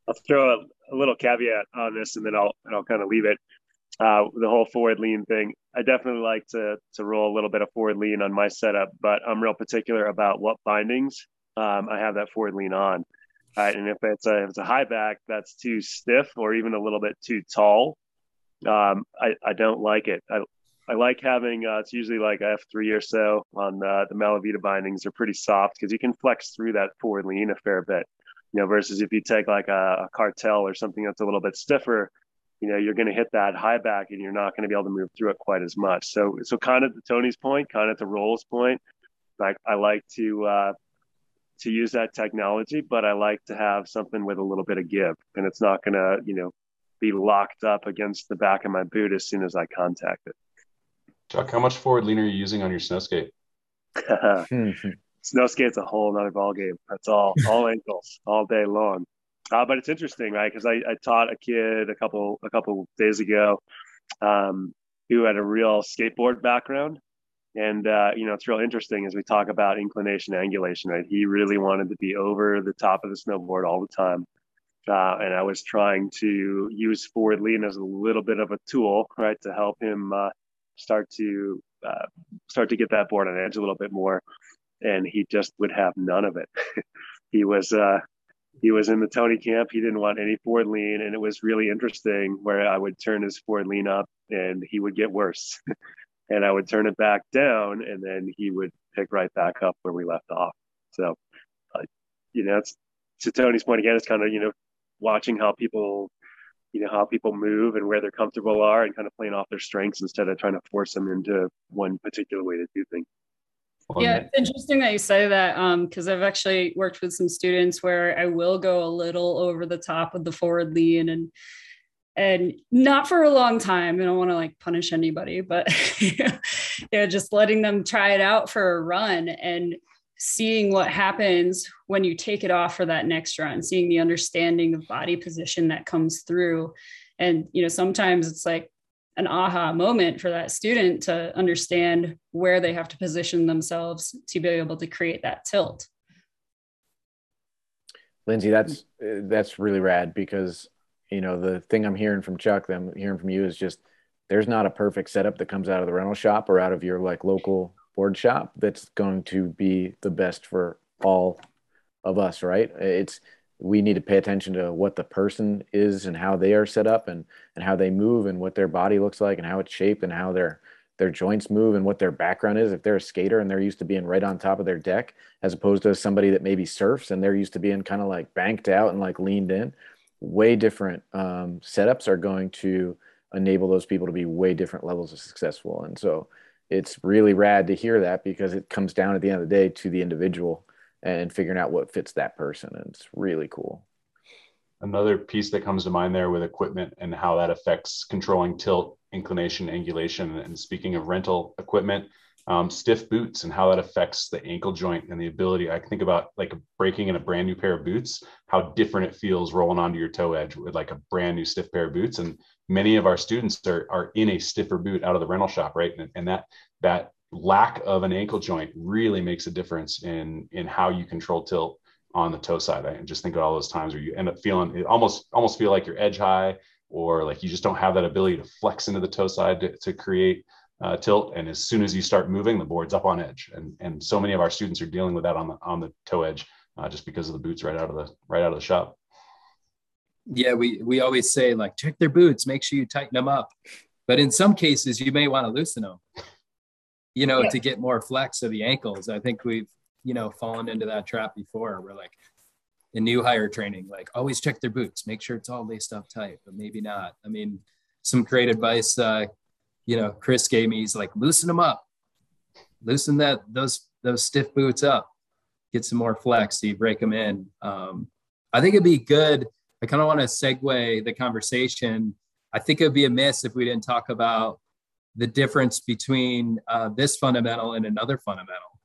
I'll throw a, a, little caveat on this and then i'll and i'll kind of leave it uh, the whole forward lean thing. I definitely like to to roll a little bit of forward lean on my setup but i'm real particular about what bindings um, i have that forward lean on Right? And if it's a if it's a high back that's too stiff or even a little bit too tall, um, I, I don't like it. I, I like having uh, it's usually like F3 or so on uh, the Malavita bindings. They're pretty soft because you can flex through that forward lean a fair bit. You know, versus if you take like a, a Cartel or something that's a little bit stiffer, you know, you're going to hit that high back and you're not going to be able to move through it quite as much. So, so kind of to Tony's point, kind of to Rolls' point, like I like to uh, to use that technology, but I like to have something with a little bit of give, and it's not going to, you know, be locked up against the back of my boot as soon as I contact it. Chuck, how much forward lean are you using on your snow skate? snow skate's a whole another ball game. That's all, all ankles, all day long. Uh, but it's interesting, right? Because I, I taught a kid a couple a couple days ago um, who had a real skateboard background, and uh, you know, it's real interesting as we talk about inclination, angulation. Right, he really wanted to be over the top of the snowboard all the time, uh, and I was trying to use forward lean as a little bit of a tool, right, to help him uh, start to uh, start to get that board on edge a little bit more. And he just would have none of it. he was uh, he was in the Tony camp. He didn't want any forward lean, and it was really interesting where I would turn his forward lean up, and he would get worse. and I would turn it back down, and then he would pick right back up where we left off. So, uh, you know, it's to Tony's point again. It's kind of you know watching how people, you know, how people move and where they're comfortable are, and kind of playing off their strengths instead of trying to force them into one particular way to do things. Yeah, it's interesting that you say that because um, I've actually worked with some students where I will go a little over the top with the forward lean and and not for a long time. I don't want to like punish anybody, but yeah, just letting them try it out for a run and seeing what happens when you take it off for that next run, seeing the understanding of body position that comes through. And, you know, sometimes it's like an aha moment for that student to understand where they have to position themselves to be able to create that tilt. Lyndsey, that's eh, that's really rad because you know, the thing I'm hearing from Chuck, I'm hearing from you is just there's not a perfect setup that comes out of the rental shop or out of your like local board shop that's going to be the best for all of us, right? It's we need to pay attention to what the person is and how they are set up and and how they move and what their body looks like and how it's shaped and how their their joints move and what their background is. If they're a skater and they're used to being right on top of their deck, as opposed to somebody that maybe surfs and they're used to being kind of like banked out and like leaned in, way different um, setups are going to enable those people to be way different levels of successful. And so it's really rad to hear that because it comes down at the end of the day to the individual and figuring out what fits that person. And it's really cool. Another piece that comes to mind there with equipment and how that affects controlling tilt, inclination, angulation. And speaking of rental equipment, um, stiff boots and how that affects the ankle joint and the ability. I think about like breaking in a brand new pair of boots, how different it feels rolling onto your toe edge with like a brand new stiff pair of boots. And many of our students are, are in a stiffer boot out of the rental shop, right? And, and that that lack of an ankle joint really makes a difference in in how you control tilt on the toe side. I just think of all those times where you end up feeling it almost almost feel like you're edge high or like you just don't have that ability to flex into the toe side to, to create uh, tilt, and as soon as you start moving, the board's up on edge. And and so many of our students are dealing with that on the on the toe edge, uh, just because of the boots right out of the right out of the shop. Yeah, we we always say like check their boots, make sure you tighten them up. But in some cases, you may want to loosen them, you know, yeah. to get more flex of the ankles. I think we've you know fallen into that trap before. We're like in new hire training, like always check their boots, make sure it's all laced up tight, but maybe not. I mean, some great advice uh, you know, Chris gave me, he's like, loosen them up. loosen that those those stiff boots up, get some more flex so you break them in. Um, I think it'd be good. I kind of want to segue the conversation. I think it would be a miss if we didn't talk about the difference between uh, this fundamental and another fundamental.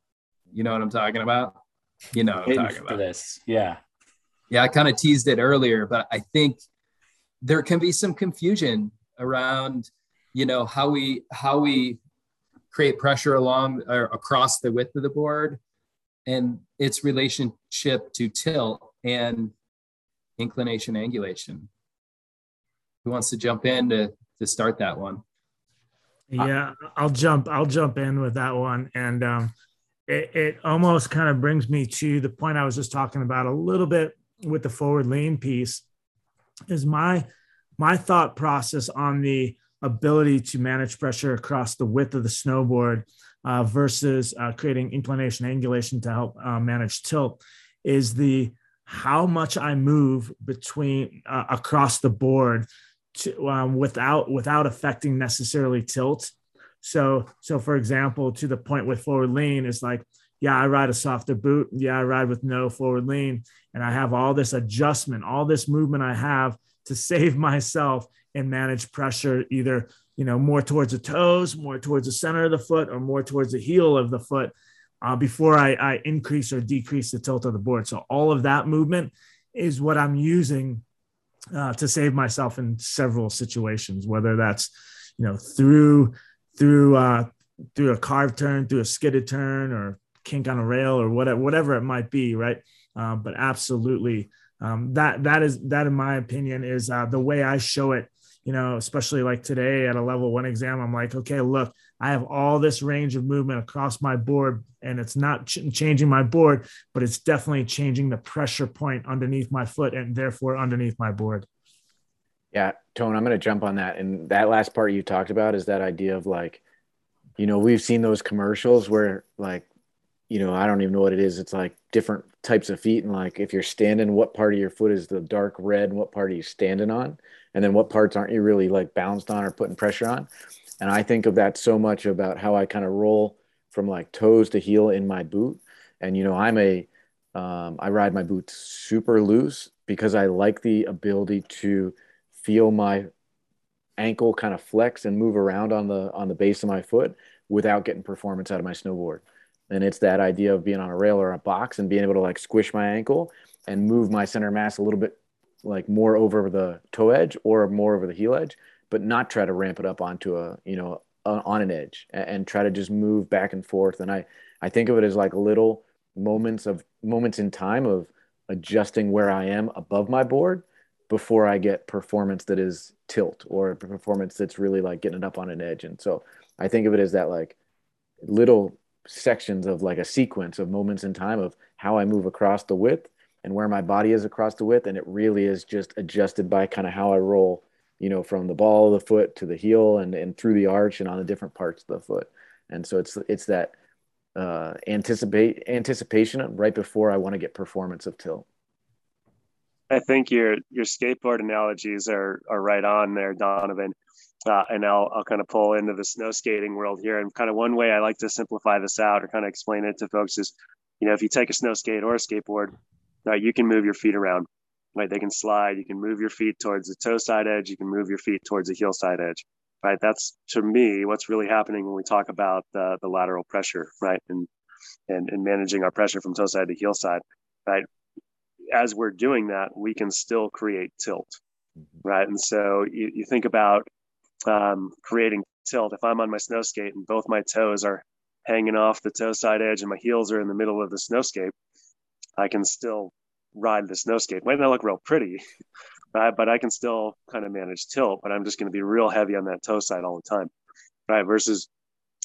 You know what I'm talking about? You know what I'm talking about. this. Yeah. Yeah, I kind of teased it earlier, but I think there can be some confusion around, you know, how we how we create pressure along or across the width of the board and its relationship to tilt and inclination angulation. Who wants to jump in to, to start that one? Yeah, I'll jump. I'll jump in with that one, and um, it, it almost kind of brings me to the point I was just talking about a little bit with the forward lean piece. Is my my thought process on the ability to manage pressure across the width of the snowboard uh, versus uh, creating inclination angulation to help uh, manage tilt is the how much I move between uh, across the board to, um, without without affecting necessarily tilt. So so for example, to the point with forward lean is like, yeah, I ride a softer boot. Yeah, I ride with no forward lean, and I have all this adjustment, all this movement I have to save myself and manage pressure either you know more towards the toes, more towards the center of the foot, or more towards the heel of the foot. Uh, before I, I increase or decrease the tilt of the board. So all of that movement is what I'm using uh, to save myself in several situations, whether that's you know through through uh, through a carved turn, through a skidded turn, or kink on a rail, or whatever whatever it might be, right? Um, but absolutely, um, that that is that in my opinion is uh, the way I show it. You know, especially like today at a level one exam, I'm like, okay, look, I have all this range of movement across my board, and it's not ch- changing my board, but it's definitely changing the pressure point underneath my foot and therefore underneath my board. Yeah, Tone, I'm going to jump on that. And that last part you talked about is that idea of like, you know, we've seen those commercials where like, you know, I don't even know what it is. It's like different types of feet. And like, if you're standing, what part of your foot is the dark red and what part are you standing on? And then what parts aren't you really like bounced on or putting pressure on? And I think of that so much about how I kind of roll from like toes to heel in my boot. And, you know, I'm a, um, I ride my boots super loose because I like the ability to feel my ankle kind of flex and move around on the on the base of my foot without getting performance out of my snowboard. And it's that idea of being on a rail or a box and being able to like squish my ankle and move my center mass a little bit like more over the toe edge or more over the heel edge but not try to ramp it up onto a you know on an edge and, try to just move back and forth. And i i think of it as like little moments of moments in time of adjusting where i am above my board before i get performance that is tilt or performance that's really like getting it up on an edge. And so i think of it as that like little sections of like a sequence of moments in time of how i move across the width and where my body is across the width and it really is just adjusted by kind of how i roll you know, from the ball of the foot to the heel and, and through the arch and on the different parts of the foot. And so it's, it's that uh, anticipate anticipation right before I want to get performance of tilt. I think your, your skateboard analogies are, are right on there, Donovan. Uh, and I'll, I'll kind of pull into the snow skating world here. And kind of one way I like to simplify this out or kind of explain it to folks is, you know, if you take a snow skate or a skateboard, uh, you can move your feet around right? They can slide. You can move your feet towards the toe side edge. You can move your feet towards the heel side edge, right? That's to me what's really happening when we talk about the, the lateral pressure, right? And, and, and managing our pressure from toe side to heel side, right? As we're doing that, we can still create tilt, mm-hmm. right? And so you, you think about um, creating tilt. If I'm on my snow skate and both my toes are hanging off the toe side edge and my heels are in the middle of the snow skate, I can still ride the snow skate. Might not I look real pretty, right? But I can still kind of manage tilt, but I'm just going to be real heavy on that toe side all the time, right? Versus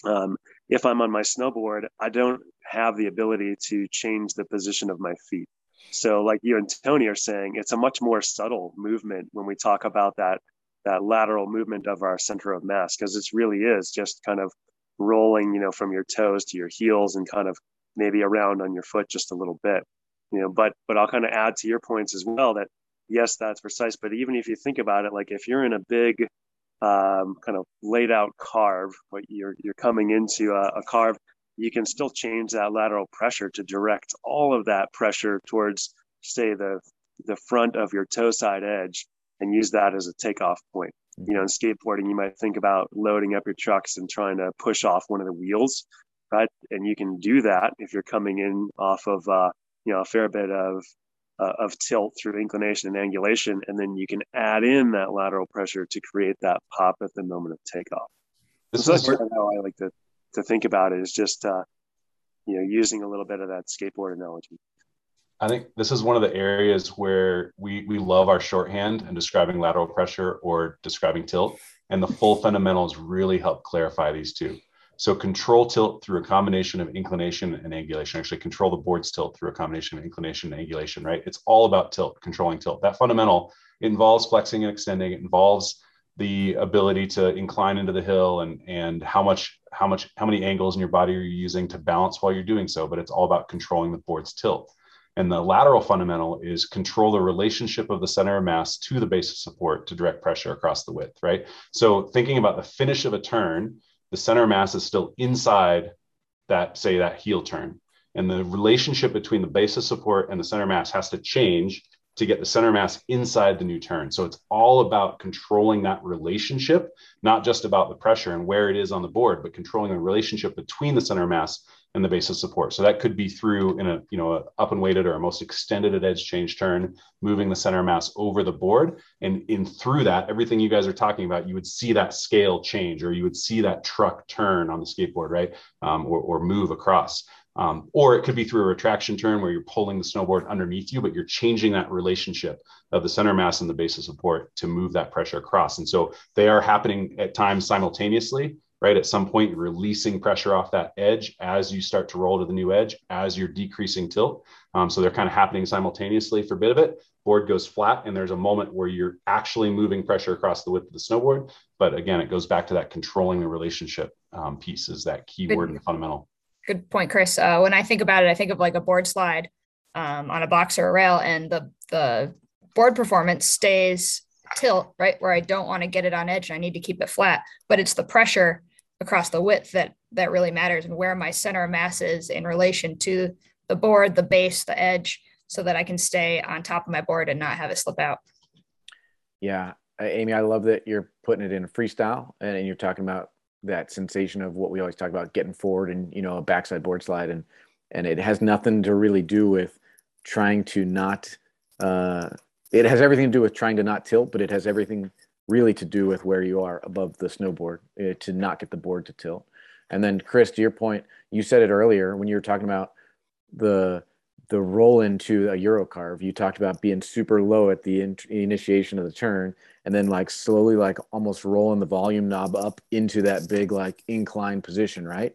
um, if I'm on my snowboard, I don't have the ability to change the position of my feet. So, like you and Tony are saying, it's a much more subtle movement when we talk about that that lateral movement of our center of mass, because it really is just kind of rolling, you know, from your toes to your heels and kind of maybe around on your foot just a little bit you know but but i'll kind of add to your points as well that yes that's precise but even if you think about it like if you're in a big um, kind of laid out carve but you're you're coming into a, a carve you can still change that lateral pressure to direct all of that pressure towards, say, the the front of your toe side edge and use that as a takeoff point. You know, in skateboarding, you might think about loading up your trucks and trying to push off one of the wheels, right? And you can do that if you're coming in off of, uh, you know, a fair bit of uh, of tilt through inclination and angulation, and then you can add in that lateral pressure to create that pop at the moment of takeoff. This so is that's how I like to to think about it. Is just uh, you know using a little bit of that skateboard analogy. I think this is one of the areas where we we love our shorthand and describing lateral pressure or describing tilt, and the full fundamentals really help clarify these two. So control tilt through a combination of inclination and angulation. Actually, control the board's tilt through a combination of inclination and angulation. Right? It's all about tilt, controlling tilt. That fundamental involves flexing and extending. It involves the ability to incline into the hill and and how much how much how many angles in your body are you using to balance while you're doing so. But it's all about controlling the board's tilt. And the lateral fundamental is control the relationship of the center of mass to the base of support to direct pressure across the width, right? So thinking about the finish of a turn, the center mass is still inside that, say, that heel turn. And the relationship between the base of support and the center mass has to change to get the center mass inside the new turn. So it's all about controlling that relationship, not just about the pressure and where it is on the board, but controlling the relationship between the center mass and the base of support. So that could be through in a you know a up and weighted or a most extended at edge change turn, moving the center mass over the board, and in through that, everything you guys are talking about, you would see that scale change, or you would see that truck turn on the skateboard, right, um, or, or move across. Um, or it could be through a retraction turn where you're pulling the snowboard underneath you, but you're changing that relationship of the center mass and the base of support to move that pressure across. And so they are happening at times simultaneously right? At some point, you're releasing pressure off that edge as you start to roll to the new edge, as you're decreasing tilt. Um, so they're kind of happening simultaneously for a bit of it. Board goes flat, and there's a moment where you're actually moving pressure across the width of the snowboard. But again, it goes back to that controlling the relationship um, piece is that key good, word and fundamental. Good point, Chris. Uh, when I think about it, I think of like a board slide um, on a box or a rail, and the the board performance stays tilt right where I don't want to get it on edge and I need to keep it flat. But it's the pressure across the width that that really matters and where my center of mass is in relation to the board, the base, the edge, so that I can stay on top of my board and not have it slip out. Yeah, Amy, I love that you're putting it in freestyle and you're talking about that sensation of what we always talk about getting forward and you know a backside board slide and and it has nothing to really do with trying to not uh, it has everything to do with trying to not tilt but it has everything really to do with where you are above the snowboard uh, to not get the board to tilt. And then, Chris, to your point, you said it earlier when you were talking about the the roll into a euro carve. You talked about being super low at the in- initiation of the turn, and then like slowly, like almost rolling the volume knob up into that big like inclined position, right?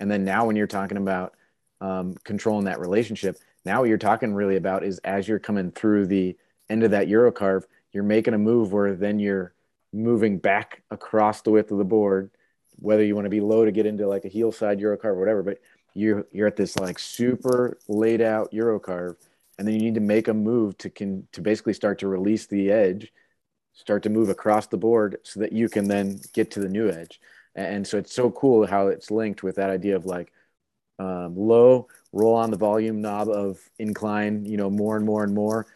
And then now, when you're talking about um, controlling that relationship, now what you're talking really about is as you're coming through the end of that euro carve, you're making a move where then you're moving back across the width of the board, whether you want to be low to get into like a heel side Euro carve or whatever, but you're you're at this like super laid out Euro carve, and then you need to make a move to can to basically start to release the edge, start to move across the board so that you can then get to the new edge. And so it's so cool how it's linked with that idea of like um, low, roll on the volume knob of incline, you know, more and more and more,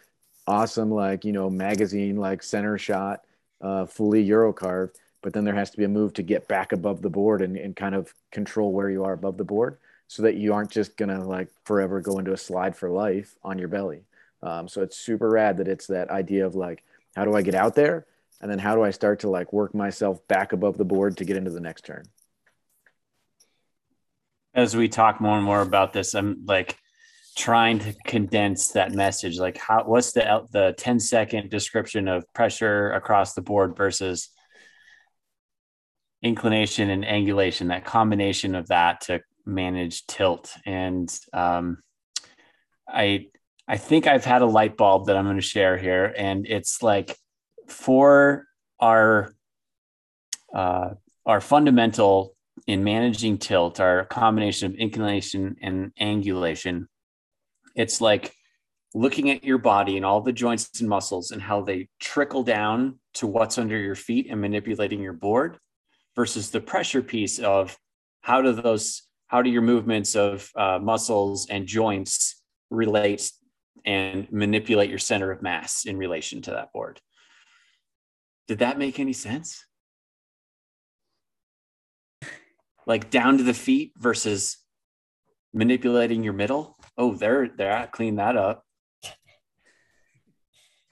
awesome like you know magazine like center shot uh, fully euro carved but then there has to be a move to get back above the board and, and kind of control where you are above the board so that you aren't just gonna like forever go into a slide for life on your belly. Um, so it's super rad that it's that idea of like how do i get out there? And then how do i start to like work myself back above the board to get into the next turn? As we talk more and more about this i'm like trying to condense that message like how what's the the 10 second description of pressure across the board versus inclination and angulation that combination of that to manage tilt? And um, i i think i've had a light bulb that i'm going to share here and it's like for our uh, our fundamental in managing tilt our combination of inclination and angulation it's like looking at your body and all the joints and muscles and how they trickle down to what's under your feet and manipulating your board versus the pressure piece of how do those how do your movements of uh, muscles and joints relate and manipulate your center of mass in relation to that board? Did that make any sense? Like down to the feet versus manipulating your middle. Oh, they're they're clean that up.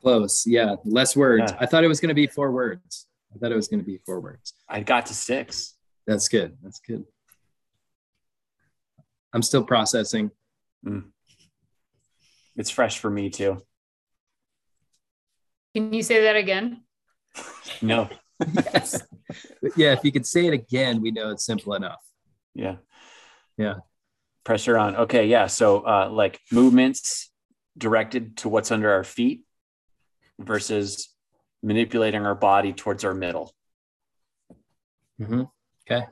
Close. Yeah. Less words. Yeah. I thought it was going to be four words. I thought it was going to be four words. I got to six. That's good. That's good. I'm still processing. Hmm. It's fresh for me too. Can you say that again? No. yes. Yeah. If you could say it again, we know it's simple enough. Yeah. Yeah. Pressure on. Okay. Yeah. So uh, like movements directed to what's under our feet versus manipulating our body towards our middle. hmm Okay.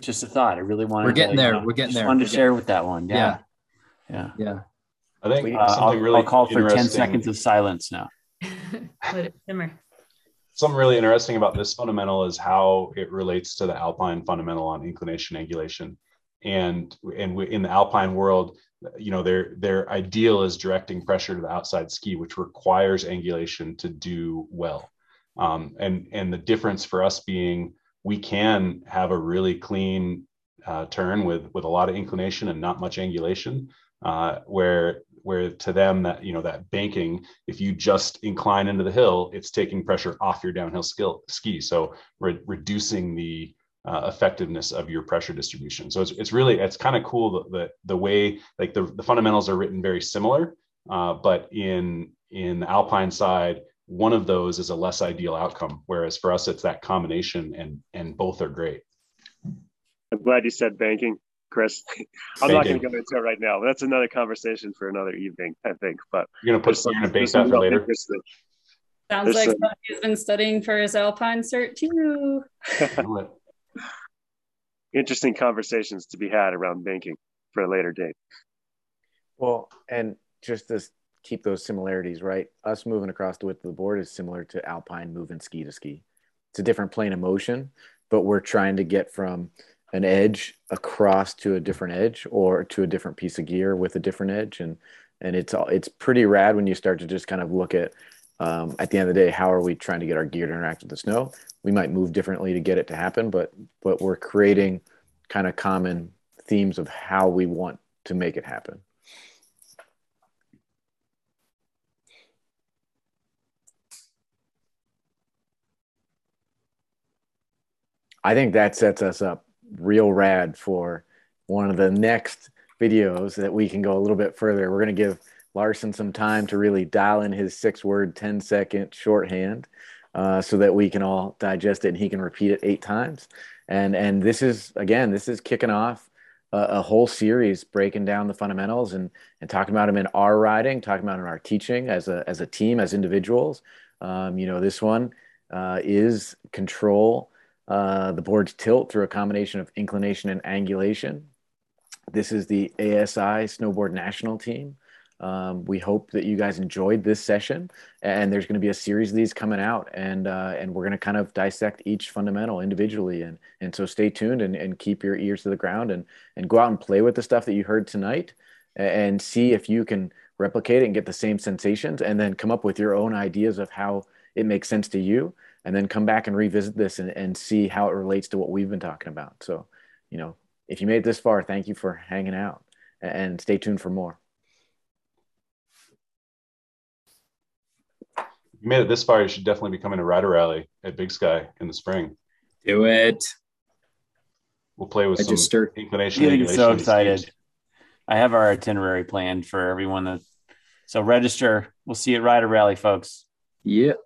Just a thought. I really wanted. We're getting to, there. you know, We're getting there. Wanted We're to getting- share with that one. Yeah. Yeah. Yeah. I think Uh, something I'll, really I'll call for ten seconds of silence now. Let it simmer. Something really interesting about this fundamental is how it relates to the alpine fundamental on inclination angulation. And and in the alpine world you know their their ideal is directing pressure to the outside ski which requires angulation to do well. Um, and and the difference for us being we can have a really clean uh, turn with with a lot of inclination and not much angulation uh, where where to them that you know that banking if you just incline into the hill it's taking pressure off your downhill skill ski. So re- reducing the uh, effectiveness of your pressure distribution. So it's, it's really it's kind of cool that the, the way like the, the fundamentals are written very similar uh, but in in the alpine side one of those is a less ideal outcome whereas for us it's that combination and and both are great. I'm glad you said banking, Chris. I'm not going to go into it right now. That's another conversation for another evening, I think. But you're gonna put there's you're gonna some- bake there's that some for later Sounds There's like some- somebody has been studying for his Alpine cert too. interesting conversations to be had around banking for a later date. Well, and just to keep those similarities, right? Us moving across the width of the board is similar to Alpine moving ski to ski. It's a different plane of motion, but we're trying to get from an edge across to a different edge or to a different piece of gear with a different edge. And and it's it's pretty rad when you start to just kind of look at um, at the end of the day, how are we trying to get our gear to interact with the snow? We might move differently to get it to happen, but but we're creating kind of common themes of how we want to make it happen. I think that sets us up real rad for one of the next videos that we can go a little bit further. We're going to give Larson some time to really dial in his six word, 10 second shorthand uh, so that we can all digest it and he can repeat it eight times. And, and this is, again, this is kicking off a, a whole series breaking down the fundamentals and, and talking about them in our riding, talking about in our teaching as a, as a team, as individuals. Um, you know, this one uh, is control uh, the board's tilt through a combination of inclination and angulation. This is the ASI Snowboard National Team. Um, we hope that you guys enjoyed this session, and there's going to be a series of these coming out, and uh, and we're going to kind of dissect each fundamental individually, and and so stay tuned and, and keep your ears to the ground, and and go out and play with the stuff that you heard tonight, and see if you can replicate it and get the same sensations, and then come up with your own ideas of how it makes sense to you and then come back and revisit this and, and see how it relates to what we've been talking about. So, you know, if you made it this far, thank you for hanging out and stay tuned for more. If you made it this far, you should definitely be coming to Rider Rally at Big Sky in the spring. Do it. We'll play with I some just stirred. inclination. Getting so excited. speed. I have our itinerary planned for everyone that so register. We'll see you at Rider Rally, folks. Yep.